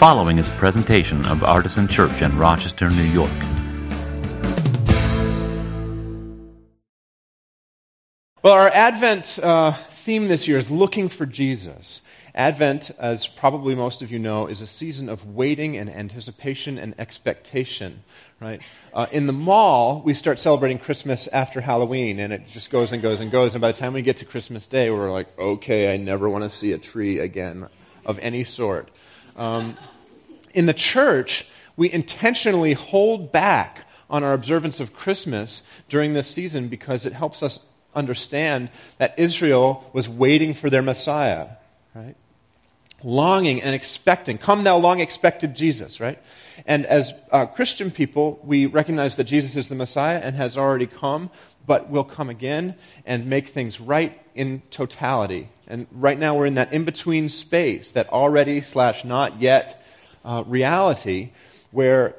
following is a presentation of Artisan Church in Rochester, New York. Well, our Advent uh, theme this year is looking for Jesus. Advent, as probably most of you know, is a season of waiting and anticipation and expectation. Right? Uh, in the mall, we start celebrating Christmas after Halloween, and it just goes and goes and goes. And by the time we get to Christmas Day, we're like, okay, I never want to see a tree again of any sort. Um, in the church, we intentionally hold back on our observance of Christmas during this season because it helps us understand that Israel was waiting for their Messiah, right? Longing and expecting. Come thou long expected Jesus, right? And as uh, Christian people, we recognize that Jesus is the Messiah and has already come, but will come again and make things right in totality. And right now we're in that in between space, that already slash not yet uh, reality, where,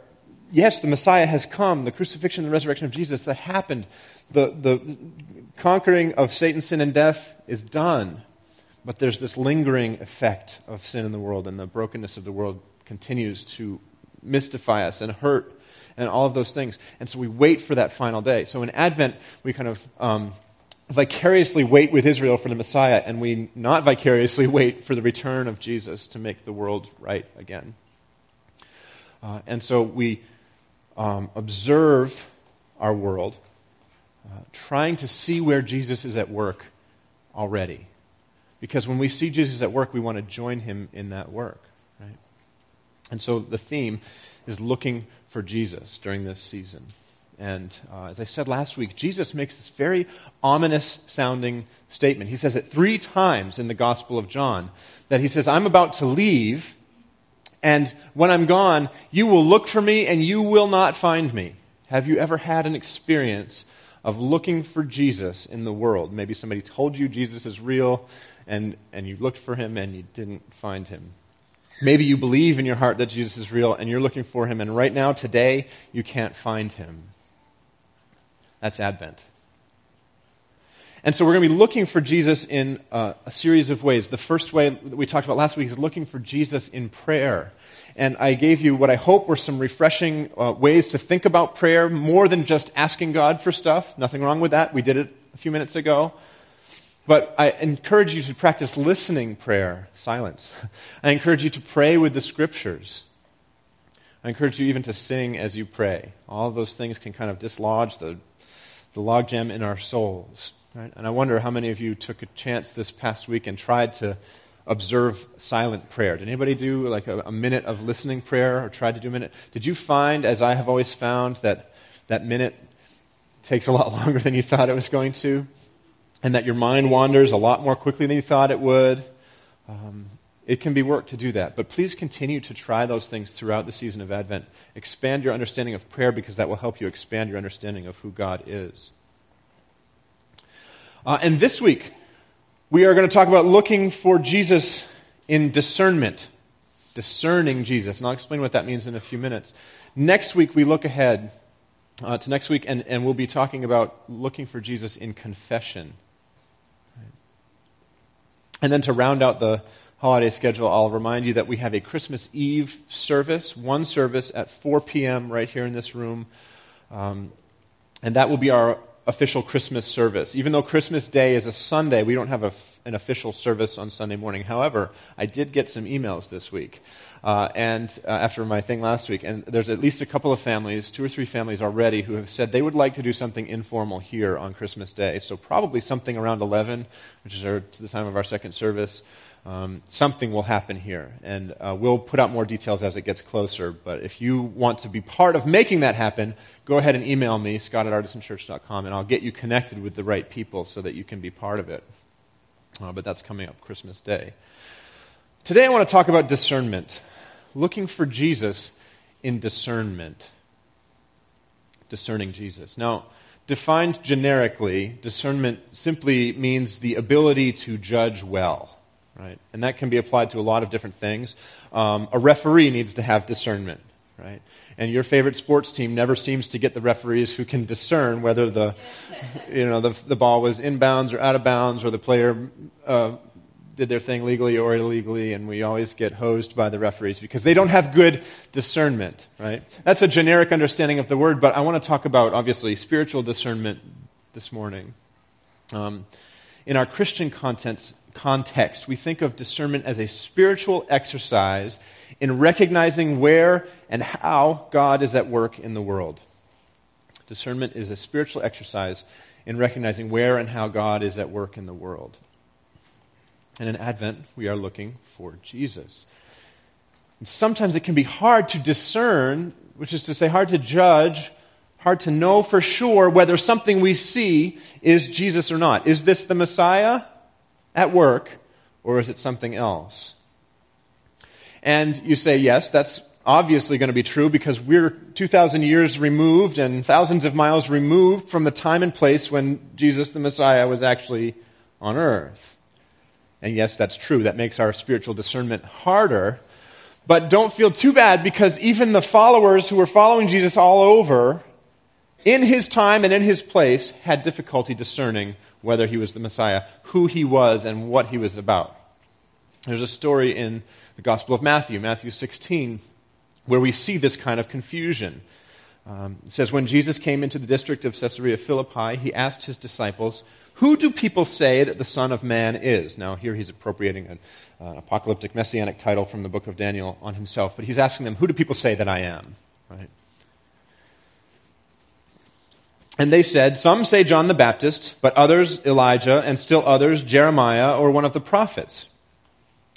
yes, the Messiah has come, the crucifixion and the resurrection of Jesus that happened, the, the conquering of Satan, sin, and death is done. But there's this lingering effect of sin in the world, and the brokenness of the world continues to mystify us and hurt and all of those things. And so we wait for that final day. So in Advent, we kind of um, vicariously wait with Israel for the Messiah, and we not vicariously wait for the return of Jesus to make the world right again. Uh, and so we um, observe our world, uh, trying to see where Jesus is at work already. Because when we see Jesus at work, we want to join him in that work. Right? And so the theme is looking for Jesus during this season. And uh, as I said last week, Jesus makes this very ominous sounding statement. He says it three times in the Gospel of John that he says, I'm about to leave, and when I'm gone, you will look for me and you will not find me. Have you ever had an experience of looking for Jesus in the world? Maybe somebody told you Jesus is real, and, and you looked for him and you didn't find him. Maybe you believe in your heart that Jesus is real and you're looking for him, and right now, today, you can't find him. That's Advent. And so we're going to be looking for Jesus in uh, a series of ways. The first way that we talked about last week is looking for Jesus in prayer. And I gave you what I hope were some refreshing uh, ways to think about prayer, more than just asking God for stuff. Nothing wrong with that. We did it a few minutes ago. But I encourage you to practice listening prayer, silence. I encourage you to pray with the scriptures. I encourage you even to sing as you pray. All those things can kind of dislodge the the logjam in our souls. Right? And I wonder how many of you took a chance this past week and tried to observe silent prayer. Did anybody do like a, a, minute of listening prayer or tried to do a minute? Did you find, as I have always found, that that minute takes a lot longer than you thought it was going to? And that your mind wanders a lot more quickly than you thought it would? Um, it can be work to do that. But please continue to try those things throughout the season of Advent. Expand your understanding of prayer because that will help you expand your understanding of who God is. Uh, and this week, we are going to talk about looking for Jesus in discernment. Discerning Jesus. And I'll explain what that means in a few minutes. Next week, we look ahead uh, to next week, and, and we'll be talking about looking for Jesus in confession. And then to round out the holiday schedule, I'll remind you that we have a Christmas Eve service, one service at 4 p.m. right here in this room. Um, and that will be our official Christmas service. Even though Christmas Day is a Sunday, we don't have a, an official service on Sunday morning. However, I did get some emails this week. Uh, and uh, after my thing last week, and there's at least a couple of families, two or three families already, who have said they would like to do something informal here on Christmas Day. So probably something around 11, which is our, the time of our second service um, something will happen here. And uh, we'll put out more details as it gets closer. But if you want to be part of making that happen, go ahead and email me, scott at artisanchurch.com, and I'll get you connected with the right people so that you can be part of it. Uh, but that's coming up Christmas Day. Today I want to talk about discernment, looking for Jesus in discernment. Discerning Jesus. Now, defined generically, discernment simply means the ability to judge well right? And that can be applied to a lot of different things. Um, a referee needs to have discernment, right? And your favorite sports team never seems to get the referees who can discern whether the, you know, the, the ball was inbounds or out of bounds or the player uh, did their thing legally or illegally, and we always get hosed by the referees because they don't have good discernment, right? That's a generic understanding of the word, but I want to talk about, obviously, spiritual discernment this morning. Um, in our Christian context, context, we think of discernment as a spiritual exercise in recognizing where and how God is at work in the world. Discernment is a spiritual exercise in recognizing where and how God is at work in the world. And in Advent, we are looking for Jesus. And sometimes it can be hard to discern, which is to say, hard to judge, hard to know for sure whether something we see is Jesus or not. Is this the Messiah at work, or is it something else? And you say, yes, that's obviously going to be true because we're 2,000 years removed and thousands of miles removed from the time and place when Jesus the Messiah was actually on earth. And yes, that's true. That makes our spiritual discernment harder. But don't feel too bad because even the followers who were following Jesus all over, in his time and in his place, had difficulty discerning whether he was the Messiah, who he was, and what he was about. There's a story in the Gospel of Matthew, Matthew 16, where we see this kind of confusion. Um, it says, When Jesus came into the district of Caesarea Philippi, he asked his disciples, Who do people say that the Son of Man is? Now, here he's appropriating an, uh, apocalyptic messianic title from the book of Daniel on himself, but he's asking them, Who do people say that I am? Right? And they said, Some say John the Baptist, but others Elijah, and still others Jeremiah or one of the prophets.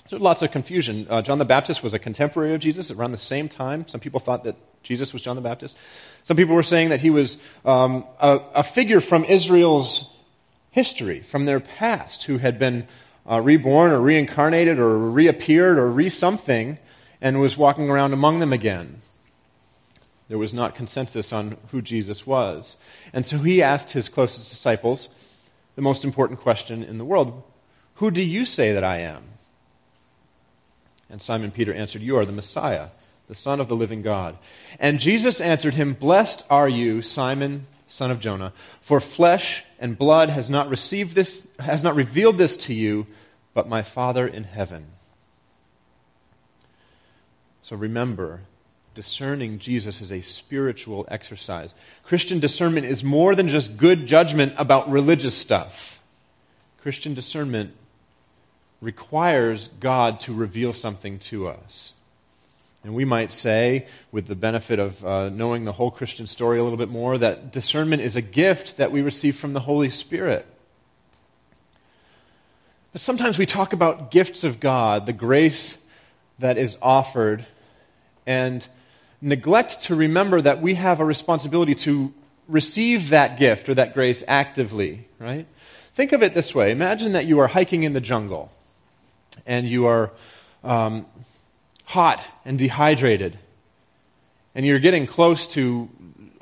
So lots of confusion. Uh, John the Baptist was a contemporary of Jesus around the same time. Some people thought that Jesus was John the Baptist. Some people were saying that he was um, a, a, figure from Israel's history, from their past, who had been uh, reborn or reincarnated or reappeared or re something and was walking around among them again. There was not consensus on who Jesus was. And so he asked his closest disciples the most important question in the world Who do you say that I am? And Simon Peter answered, You are the Messiah, the Son of the living God. And Jesus answered him, Blessed are you, Simon, son of Jonah, for flesh and blood has not received this, has not revealed this to you, but my Father in heaven. So remember, discerning Jesus is a spiritual exercise. Christian discernment is more than just good judgment about religious stuff. Christian discernment requires God to reveal something to us. And we might say, with the benefit of uh, knowing the whole Christian story a little bit more, that discernment is a gift that we receive from the Holy Spirit. But sometimes we talk about gifts of God, the grace that is offered, and neglect to remember that we have a responsibility to receive that gift or that grace actively, right? Think of it this way Imagine that you are hiking in the jungle and you are um, hot and dehydrated, and you're getting close to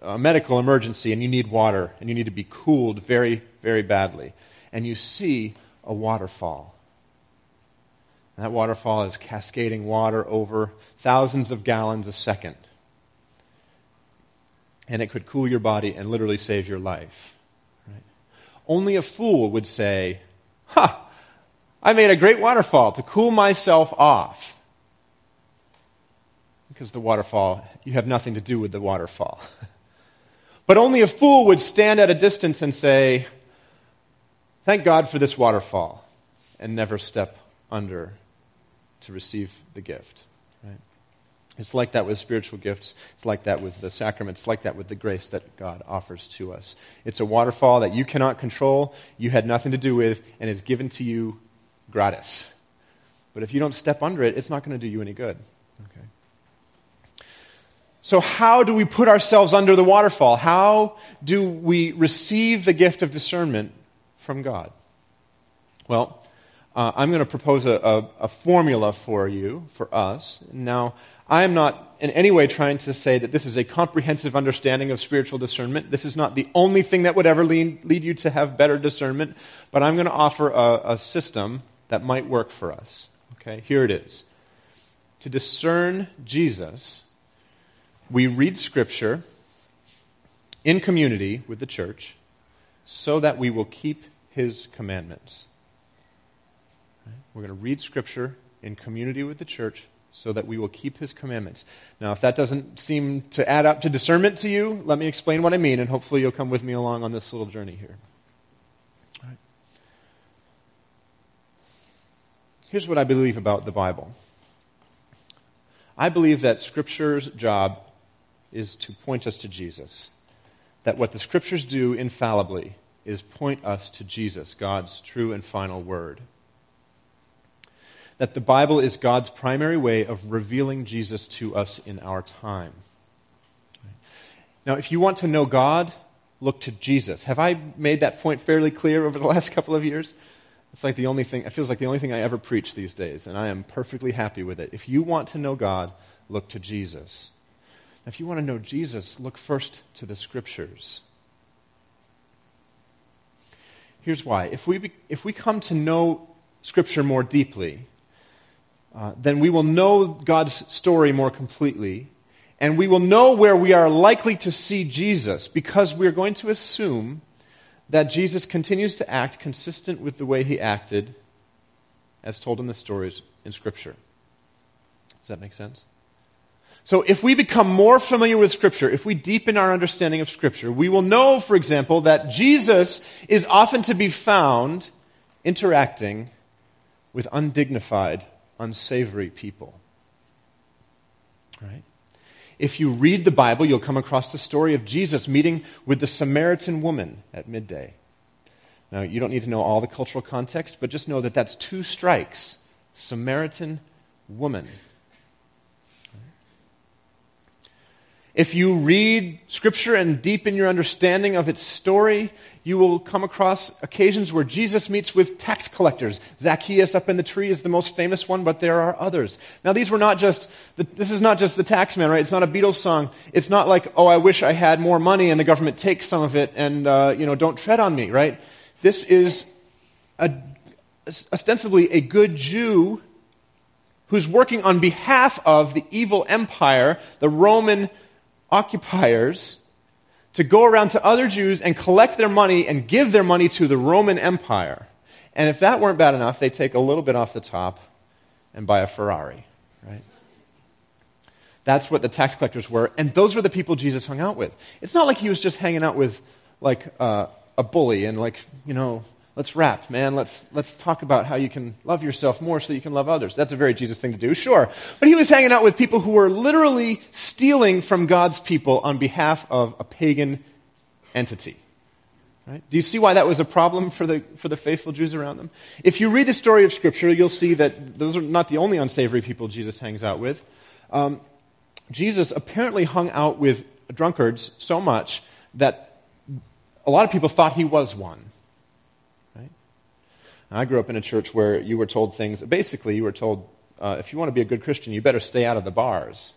a medical emergency, and you need water, and you need to be cooled very, very badly, and you see a waterfall. And that waterfall is cascading water over thousands of gallons a second. And it could cool your body and literally save your life. Right? Only a fool would say, Ha! I made a great waterfall to cool myself off. Because the waterfall, you have nothing to do with the waterfall. but only a fool would stand at a distance and say, Thank God for this waterfall, and never step under to receive the gift. It's like that with spiritual gifts. It's like that with the sacraments. It's like that with the grace that God offers to us. It's a waterfall that you cannot control, you had nothing to do with, and is given to you gratis. But if you don't step under it, it's not going to do you any good. Okay. So, how do we put ourselves under the waterfall? How do we receive the gift of discernment from God? Well, uh, I'm going to propose a, a, a, formula for you, for us. Now, I am not in any way trying to say that this is a comprehensive understanding of spiritual discernment. This is not the only thing that would ever lead, lead you to have better discernment, but I'm going to offer a, a system that might work for us. Okay, here it is. To discern Jesus, we read Scripture in community with the church so that we will keep his commandments. We're going to read Scripture in community with the church so that we will keep his commandments. Now, if that doesn't seem to add up to discernment to you, let me explain what I mean, and hopefully you'll come with me along on this little journey here. Here's what I believe about the Bible I believe that Scripture's job is to point us to Jesus. That what the Scriptures do infallibly is point us to Jesus, God's true and final word that the Bible is God's primary way of revealing Jesus to us in our time. Now, if you want to know God, look to Jesus. Have I made that point fairly clear over the last couple of years? It's like the only thing, it feels like the only thing I ever preach these days, and I am perfectly happy with it. If you want to know God, look to Jesus. If you want to know Jesus, look first to the Scriptures. Here's why. If we, if we come to know Scripture more deeply, uh, then we will know God's story more completely, and we will know where we are likely to see Jesus because we are going to assume that Jesus continues to act consistent with the way he acted as told in the stories in Scripture. Does that make sense? So, if we become more familiar with Scripture, if we deepen our understanding of Scripture, we will know, for example, that Jesus is often to be found interacting with undignified unsavory people. Right? If you read the Bible, you'll come across the story of Jesus meeting with the Samaritan woman at midday. Now, you don't need to know all the cultural context, but just know that that's two strikes Samaritan woman. If you read Scripture and deepen your understanding of its story, you will come across occasions where Jesus meets with tax collectors. Zacchaeus up in the tree is the most famous one, but there are others. Now, these were not just, the, this is not just the tax man, right? It's not a Beatles song. It's not like, oh, I wish I had more money and the government takes some of it and, uh, you know, don't tread on me, right? This is a, ostensibly a good Jew who's working on behalf of the evil empire, the Roman occupiers to go around to other Jews and collect their money and give their money to the Roman Empire. And if that weren't bad enough, they take a little bit off the top and buy a Ferrari, right? That's what the tax collectors were, and those were the people Jesus hung out with. It's not like he was just hanging out with like uh, a bully and like you know Let's rap, man. Let's, let's talk about how you can love yourself more so you can love others. That's a very Jesus thing to do, sure. But he was hanging out with people who were literally stealing from God's people on behalf of a pagan entity. Right? Do you see why that was a problem for the, for the faithful Jews around them? If you read the story of Scripture, you'll see that those are not the only unsavory people Jesus hangs out with. Um, Jesus apparently hung out with drunkards so much that a lot of people thought he was one. I grew up in a church where you were told things, basically, you were told, uh, if you want to be a good Christian, you better stay out of the bars.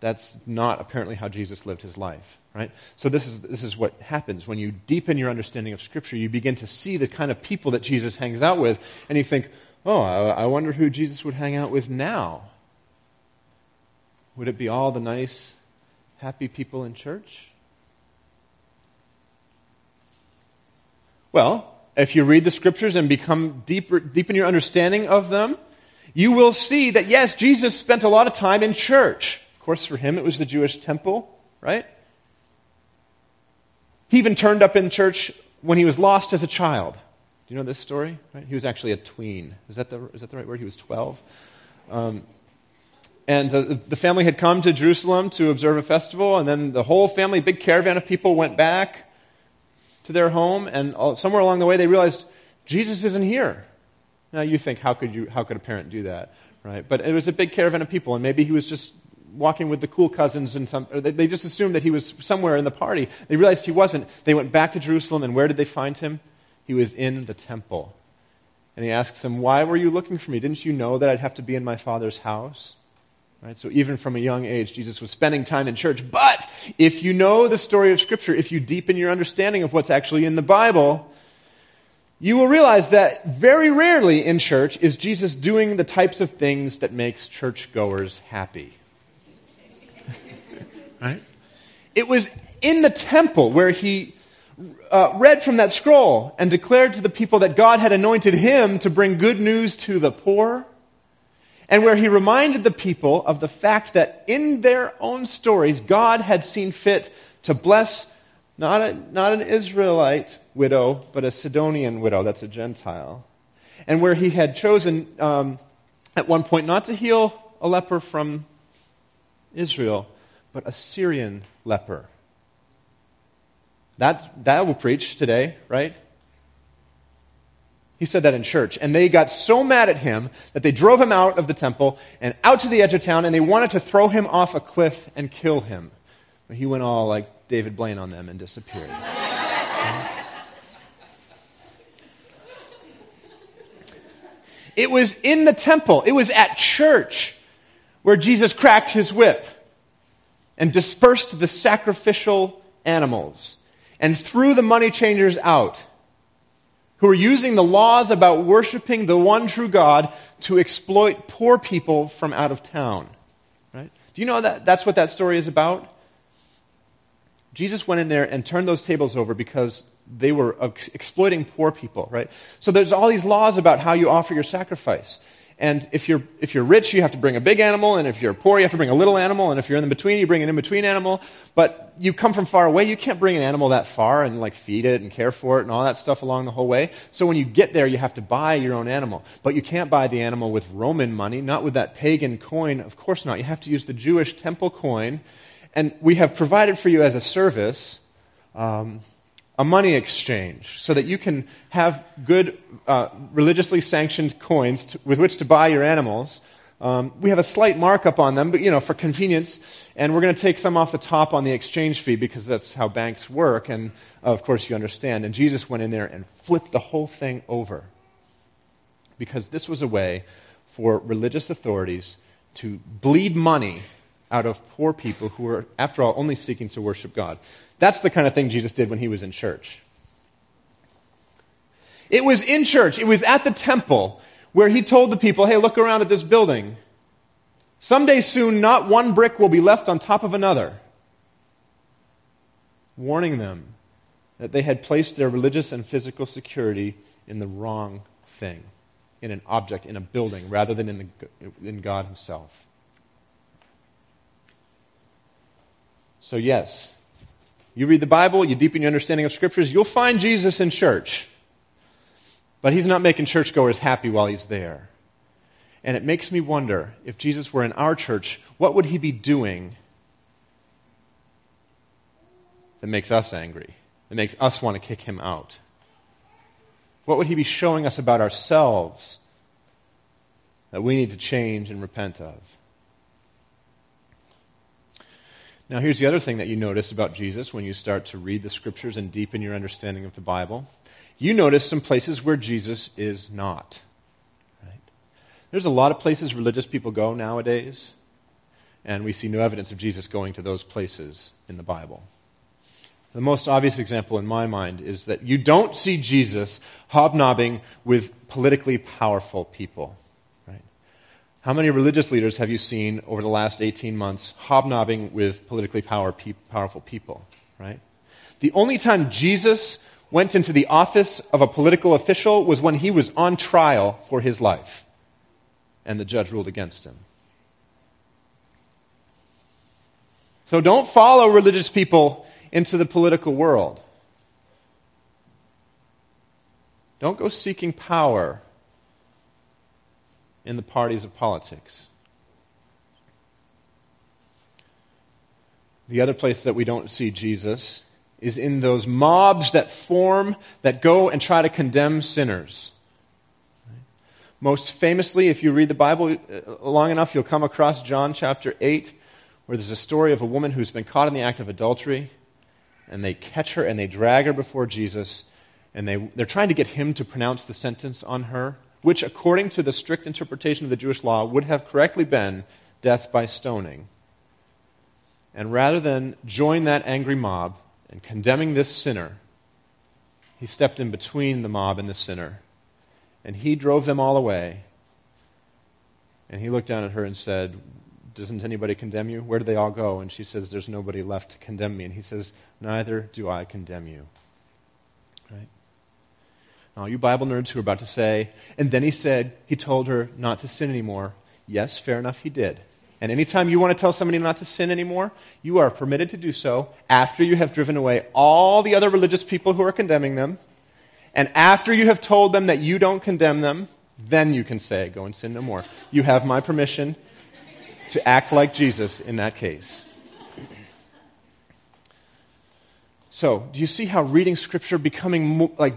That's not apparently how Jesus lived his life, right? So, this is, this is what happens. When you deepen your understanding of Scripture, you begin to see the kind of people that Jesus hangs out with, and you think, oh, I, I wonder who Jesus would hang out with now. Would it be all the nice, happy people in church? Well, if you read the scriptures and become deeper, deepen your understanding of them, you will see that yes, Jesus spent a lot of time in church. Of course, for him, it was the Jewish temple, right? He even turned up in church when he was lost as a child. Do you know this story? Right? He was actually a tween. Is that the, is that the right word? He was 12. Um, and the, the family had come to Jerusalem to observe a festival, and then the whole family, big caravan of people, went back to their home, and somewhere along the way they realized Jesus isn't here. Now you think, how could, you, how could a parent do that? Right? But it was a big caravan of people, and maybe he was just walking with the cool cousins and some, they, they just assumed that he was somewhere in the party. They realized he wasn't. They went back to Jerusalem, and where did they find him? He was in the temple. And he asks them, Why were you looking for me? Didn't you know that I'd have to be in my father's house? Right? So even from a young age, Jesus was spending time in church. But if you know the story of Scripture, if you deepen your understanding of what's actually in the Bible, you will realize that very rarely in church is Jesus doing the types of things that makes churchgoers happy. right? It was in the temple where he uh, read from that scroll and declared to the people that God had anointed him to bring good news to the poor, and where he reminded the people of the fact that in their own stories, God had seen fit to bless not, a, not an Israelite widow, but a Sidonian widow, that's a Gentile, and where he had chosen um, at one point not to heal a leper from Israel, but a Syrian leper. That, that will preach today, right? He said that in church. And they got so mad at him that they drove him out of the temple and out to the edge of town, and they wanted to throw him off a cliff and kill him. But he went all like David Blaine on them and disappeared. it was in the temple, it was at church where Jesus cracked his whip and dispersed the sacrificial animals and threw the money changers out who are using the laws about worshiping the one true God to exploit poor people from out of town. Right? Do you know that that's what that story is about? Jesus went in there and turned those tables over because they were exploiting poor people, right? So there's all these laws about how you offer your sacrifice. And if you're, if you're rich, you have to bring a big animal, and if you're poor, you have to bring a little animal, and if you're in the between, you bring an in between animal. But you come from far away, you can't bring an animal that far and like feed it and care for it and all that stuff along the whole way. So when you get there, you have to buy your own animal. But you can't buy the animal with Roman money, not with that pagan coin. Of course not. You have to use the Jewish temple coin. And we have provided for you as a service. Um, a money exchange so that you can have good, uh, religiously sanctioned coins to, with which to buy your animals. Um, we have a slight markup on them, but you know, for convenience, and we're going to take some off the top on the exchange fee because that's how banks work, and uh, of course you understand. And Jesus went in there and flipped the whole thing over because this was a way for religious authorities to bleed money out of poor people who were, after all, only seeking to worship God. That's the kind of thing Jesus did when he was in church. It was in church, it was at the temple where he told the people, hey, look around at this building. Someday soon, not one brick will be left on top of another. Warning them that they had placed their religious and physical security in the wrong thing, in an object, in a building, rather than in, the, in God Himself. So, yes, you read the Bible, you deepen your understanding of Scriptures, you'll find Jesus in church. But he's not making churchgoers happy while he's there. And it makes me wonder if Jesus were in our church, what would he be doing that makes us angry, that makes us want to kick him out? What would he be showing us about ourselves that we need to change and repent of? Now, here's the other thing that you notice about Jesus when you start to read the scriptures and deepen your understanding of the Bible. You notice some places where Jesus is not. Right? There's a lot of places religious people go nowadays, and we see no evidence of Jesus going to those places in the Bible. The most obvious example in my mind is that you don't see Jesus hobnobbing with politically powerful people. How many religious leaders have you seen over the last 18 months hobnobbing with politically power, pe- powerful people, right? The only time Jesus went into the office of a political official was when he was on trial for his life, and the judge ruled against him. So don't follow religious people into the political world. Don't go seeking power in the parties of politics. The other place that we don't see Jesus is in those mobs that form, that go and try to condemn sinners. Most famously, if you read the Bible uh, long enough, you'll come across John chapter 8, where there's a story of a woman who's been caught in the act of adultery, and they catch her and they drag her before Jesus, and they, they're trying to get him to pronounce the sentence on her which, according to the strict interpretation of the Jewish law, would have correctly been death by stoning. And rather than join that angry mob and condemning this sinner, he stepped in between the mob and the sinner, and he drove them all away. And he looked down at her and said, Doesn't anybody condemn you? Where do they all go? And she says, There's nobody left to condemn me. And he says, Neither do I condemn you. Right? Now, you Bible nerds who are about to say, and then he said, he told her not to sin anymore. Yes, fair enough, he did. And anytime you want to tell somebody not to sin anymore, you are permitted to do so after you have driven away all the other religious people who are condemning them. And after you have told them that you don't condemn them, then you can say, Go and sin no more. You have my permission to act like Jesus in that case. So, do you see how reading Scripture, becoming like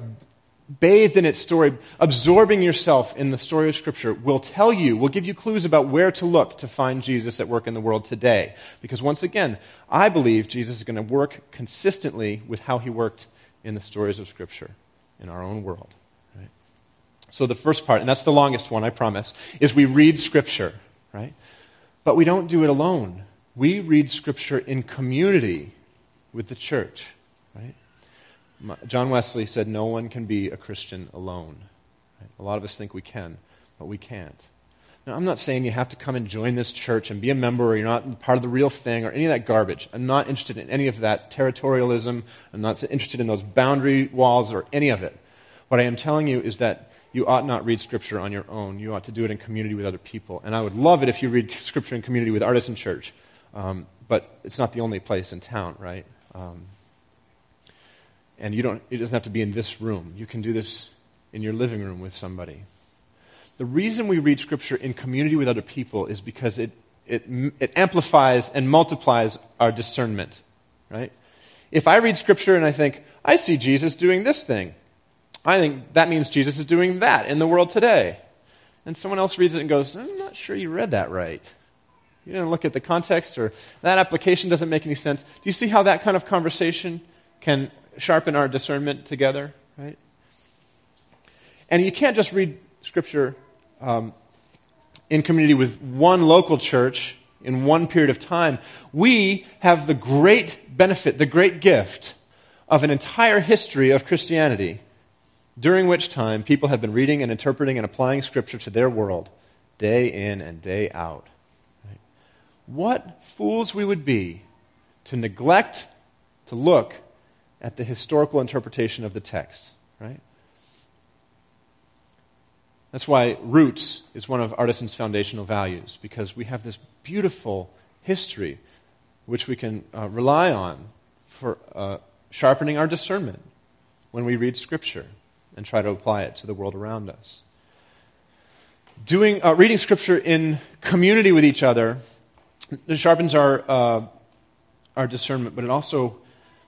bathed in its story, absorbing yourself in the story of Scripture, will tell you, will give you clues about where to look to find Jesus at work in the world today. Because once again, I believe Jesus is going to work consistently with how he worked in the stories of Scripture in our own world. Right? So the first part, and that's the longest one, I promise, is we read Scripture, right? But we don't do it alone. We read Scripture in community with the church? John Wesley said, No one can be a Christian alone. A lot of us think we can, but we can't. Now, I'm not saying you have to come and join this church and be a member or you're not part of the real thing or any of that garbage. I'm not interested in any of that territorialism. I'm not interested in those boundary walls or any of it. What I am telling you is that you ought not read Scripture on your own. You ought to do it in community with other people. And I would love it if you read Scripture in community with Artisan Church. Um, but it's not the only place in town, right? Um, and you don't, it doesn't have to be in this room. You can do this in your living room with somebody. The reason we read Scripture in community with other people is because it, it, it amplifies and multiplies our discernment, right? If I read Scripture and I think, I see Jesus doing this thing, I think that means Jesus is doing that in the world today. And someone else reads it and goes, I'm not sure you read that right. You didn't look at the context, or that application doesn't make any sense. Do you see how that kind of conversation can sharpen our discernment together, right? And you can't just read Scripture um, in community with one local church in one period of time. We have the great benefit, the great gift of an entire history of Christianity, during which time people have been reading and interpreting and applying Scripture to their world day in and day out. Right? What fools we would be to neglect to look at the historical interpretation of the text, right? That's why roots is one of Artisan's foundational values, because we have this beautiful history which we can uh, rely on for uh, sharpening our discernment when we read Scripture and try to apply it to the world around us. Doing, uh, reading Scripture in community with each other sharpens our, uh, our discernment, but it also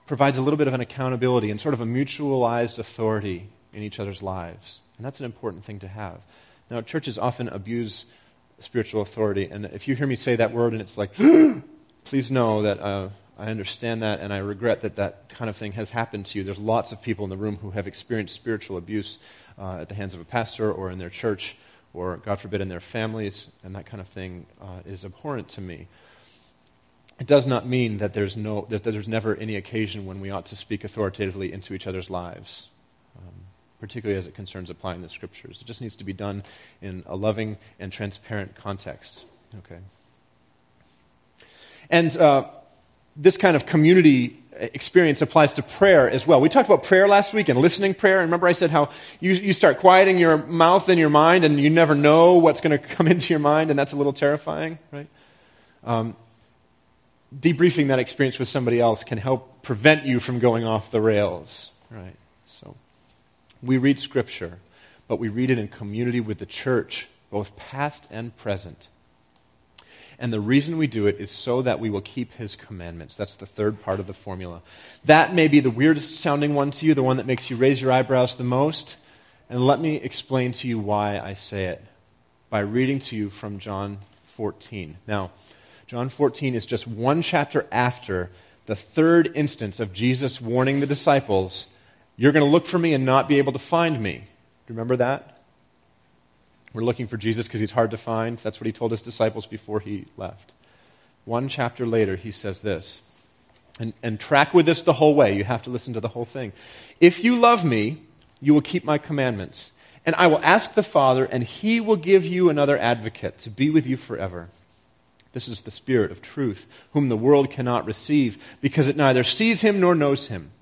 provides a little bit of an accountability and sort of a mutualized authority in each other's lives. And that's an important thing to have. Now, churches often abuse spiritual authority, and if you hear me say that word and it's like, please know that uh, I understand that and I regret that that kind of thing has happened to you. There's lots of people in the room who have experienced spiritual abuse uh, at the hands of a pastor or in their church or, God forbid, in their families, and that kind of thing uh, is abhorrent to me. It does not mean that there's, no, that there's never any occasion when we ought to speak authoritatively into each other's lives, um, particularly as it concerns applying the scriptures. It just needs to be done in a loving and transparent context. Okay. And uh, this kind of community experience applies to prayer as well. We talked about prayer last week and listening prayer. And remember, I said how you, you start quieting your mouth and your mind, and you never know what's going to come into your mind, and that's a little terrifying, right? Um, debriefing that experience with somebody else can help prevent you from going off the rails. Right? So we read Scripture, but we read it in community with the church, both past and present. And the reason we do it is so that we will keep his commandments. That's the third part of the formula. That may be the weirdest sounding one to you, the one that makes you raise your eyebrows the most. And let me explain to you why I say it by reading to you from John 14. Now, John 14 is just one chapter after the third instance of Jesus warning the disciples, You're going to look for me and not be able to find me. Do you remember that? We're looking for Jesus because he's hard to find. That's what he told his disciples before he left. One chapter later, he says this. And, and track with this the whole way. You have to listen to the whole thing. If you love me, you will keep my commandments. And I will ask the Father, and he will give you another advocate to be with you forever this is the Spirit of truth, whom the world cannot receive, because it neither sees him nor knows him.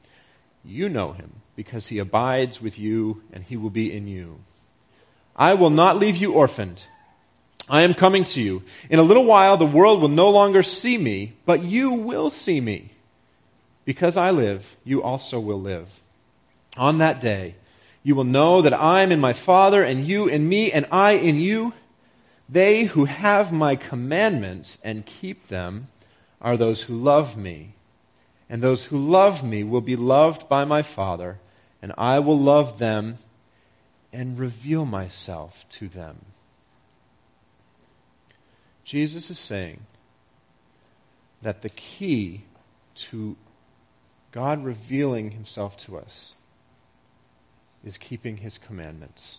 You know him because he abides with you and he will be in you. I will not leave you orphaned. I am coming to you. In a little while, the world will no longer see me, but you will see me. Because I live, you also will live. On that day, you will know that I am in my Father, and you in me, and I in you. They who have my commandments and keep them are those who love me. And those who love me will be loved by my Father, and I will love them and reveal myself to them. Jesus is saying that the key to God revealing himself to us is keeping his commandments.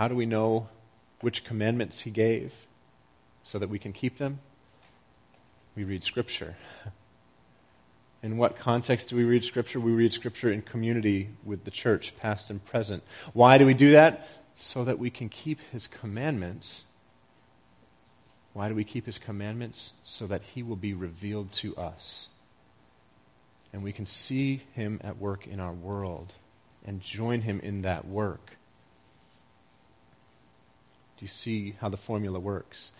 How do we know which commandments he gave so that we can keep them? We read Scripture. In what context do we read Scripture? We read Scripture in community with the church, past and present. Why do we do that? So that we can keep His commandments. Why do we keep His commandments? So that He will be revealed to us. And we can see Him at work in our world and join Him in that work. Do you see how the formula works?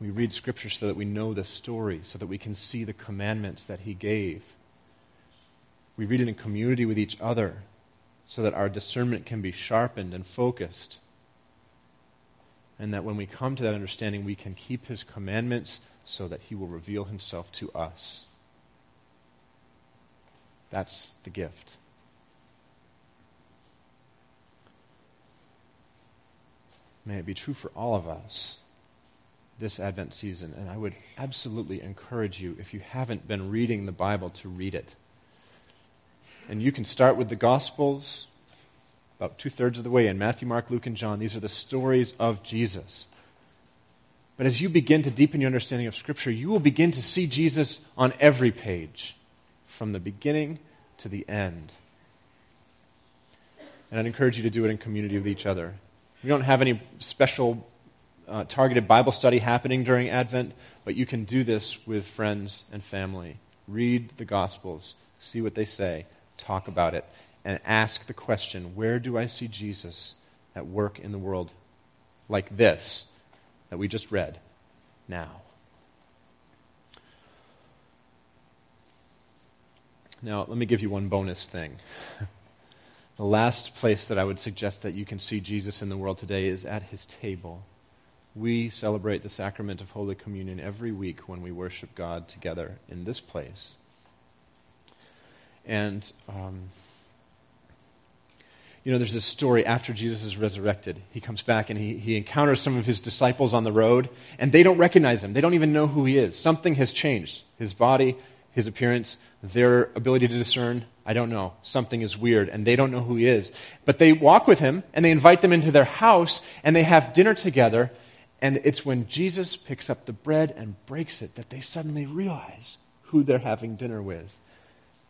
We read Scripture so that we know the story, so that we can see the commandments that He gave we read it in community with each other so that our discernment can be sharpened and focused. And that when we come to that understanding, we can keep his commandments so that he will reveal himself to us. That's the gift. May it be true for all of us this Advent season. And I would absolutely encourage you, if you haven't been reading the Bible, to read it. And you can start with the Gospels, about two thirds of the way in Matthew, Mark, Luke, and John. These are the stories of Jesus. But as you begin to deepen your understanding of Scripture, you will begin to see Jesus on every page, from the beginning to the end. And I'd encourage you to do it in community with each other. We don't have any special uh, targeted Bible study happening during Advent, but you can do this with friends and family. Read the Gospels, see what they say, talk about it, and ask the question where do I see Jesus at work in the world like this that we just read now? Now, let me give you one bonus thing. the last place that I would suggest that you can see Jesus in the world today is at his table. We celebrate the sacrament of Holy Communion every week when we worship God together in this place. And, um, you know, there's this story after Jesus is resurrected. He comes back and he, he encounters some of his disciples on the road, and they don't recognize him. They don't even know who he is. Something has changed his body, his appearance, their ability to discern. I don't know. Something is weird, and they don't know who he is. But they walk with him, and they invite them into their house, and they have dinner together. And it's when Jesus picks up the bread and breaks it that they suddenly realize who they're having dinner with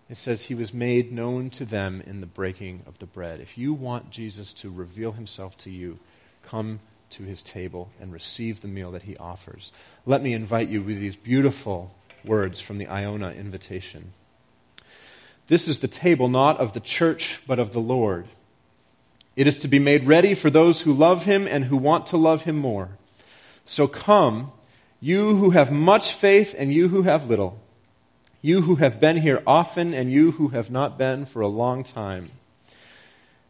it says he was made known to them in the breaking of the bread. If you want Jesus to reveal himself to you, come to his table and receive the meal that he offers. Let me invite you with these beautiful words from the Iona invitation. This is the table not of the church, but of the Lord. It is to be made ready for those who love him and who want to love him more. So come, you who have much faith and you who have little you who have been here often and you who have not been for a long time,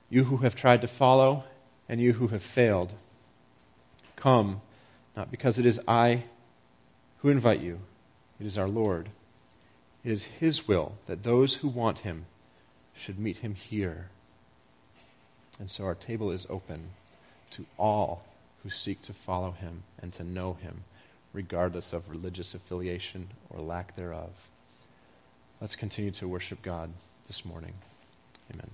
you who have tried to follow and you who have failed. Come, not because it is I who invite you, it is our Lord. It is His will that those who want Him should meet Him here. And so our table is open to all who seek to follow Him and to know Him, regardless of religious affiliation or lack thereof. Let's continue to worship God this morning. Amen.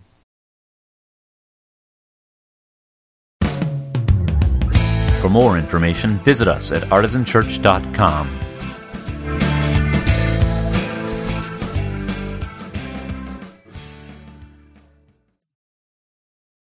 For more information, visit us at artisanchurch.com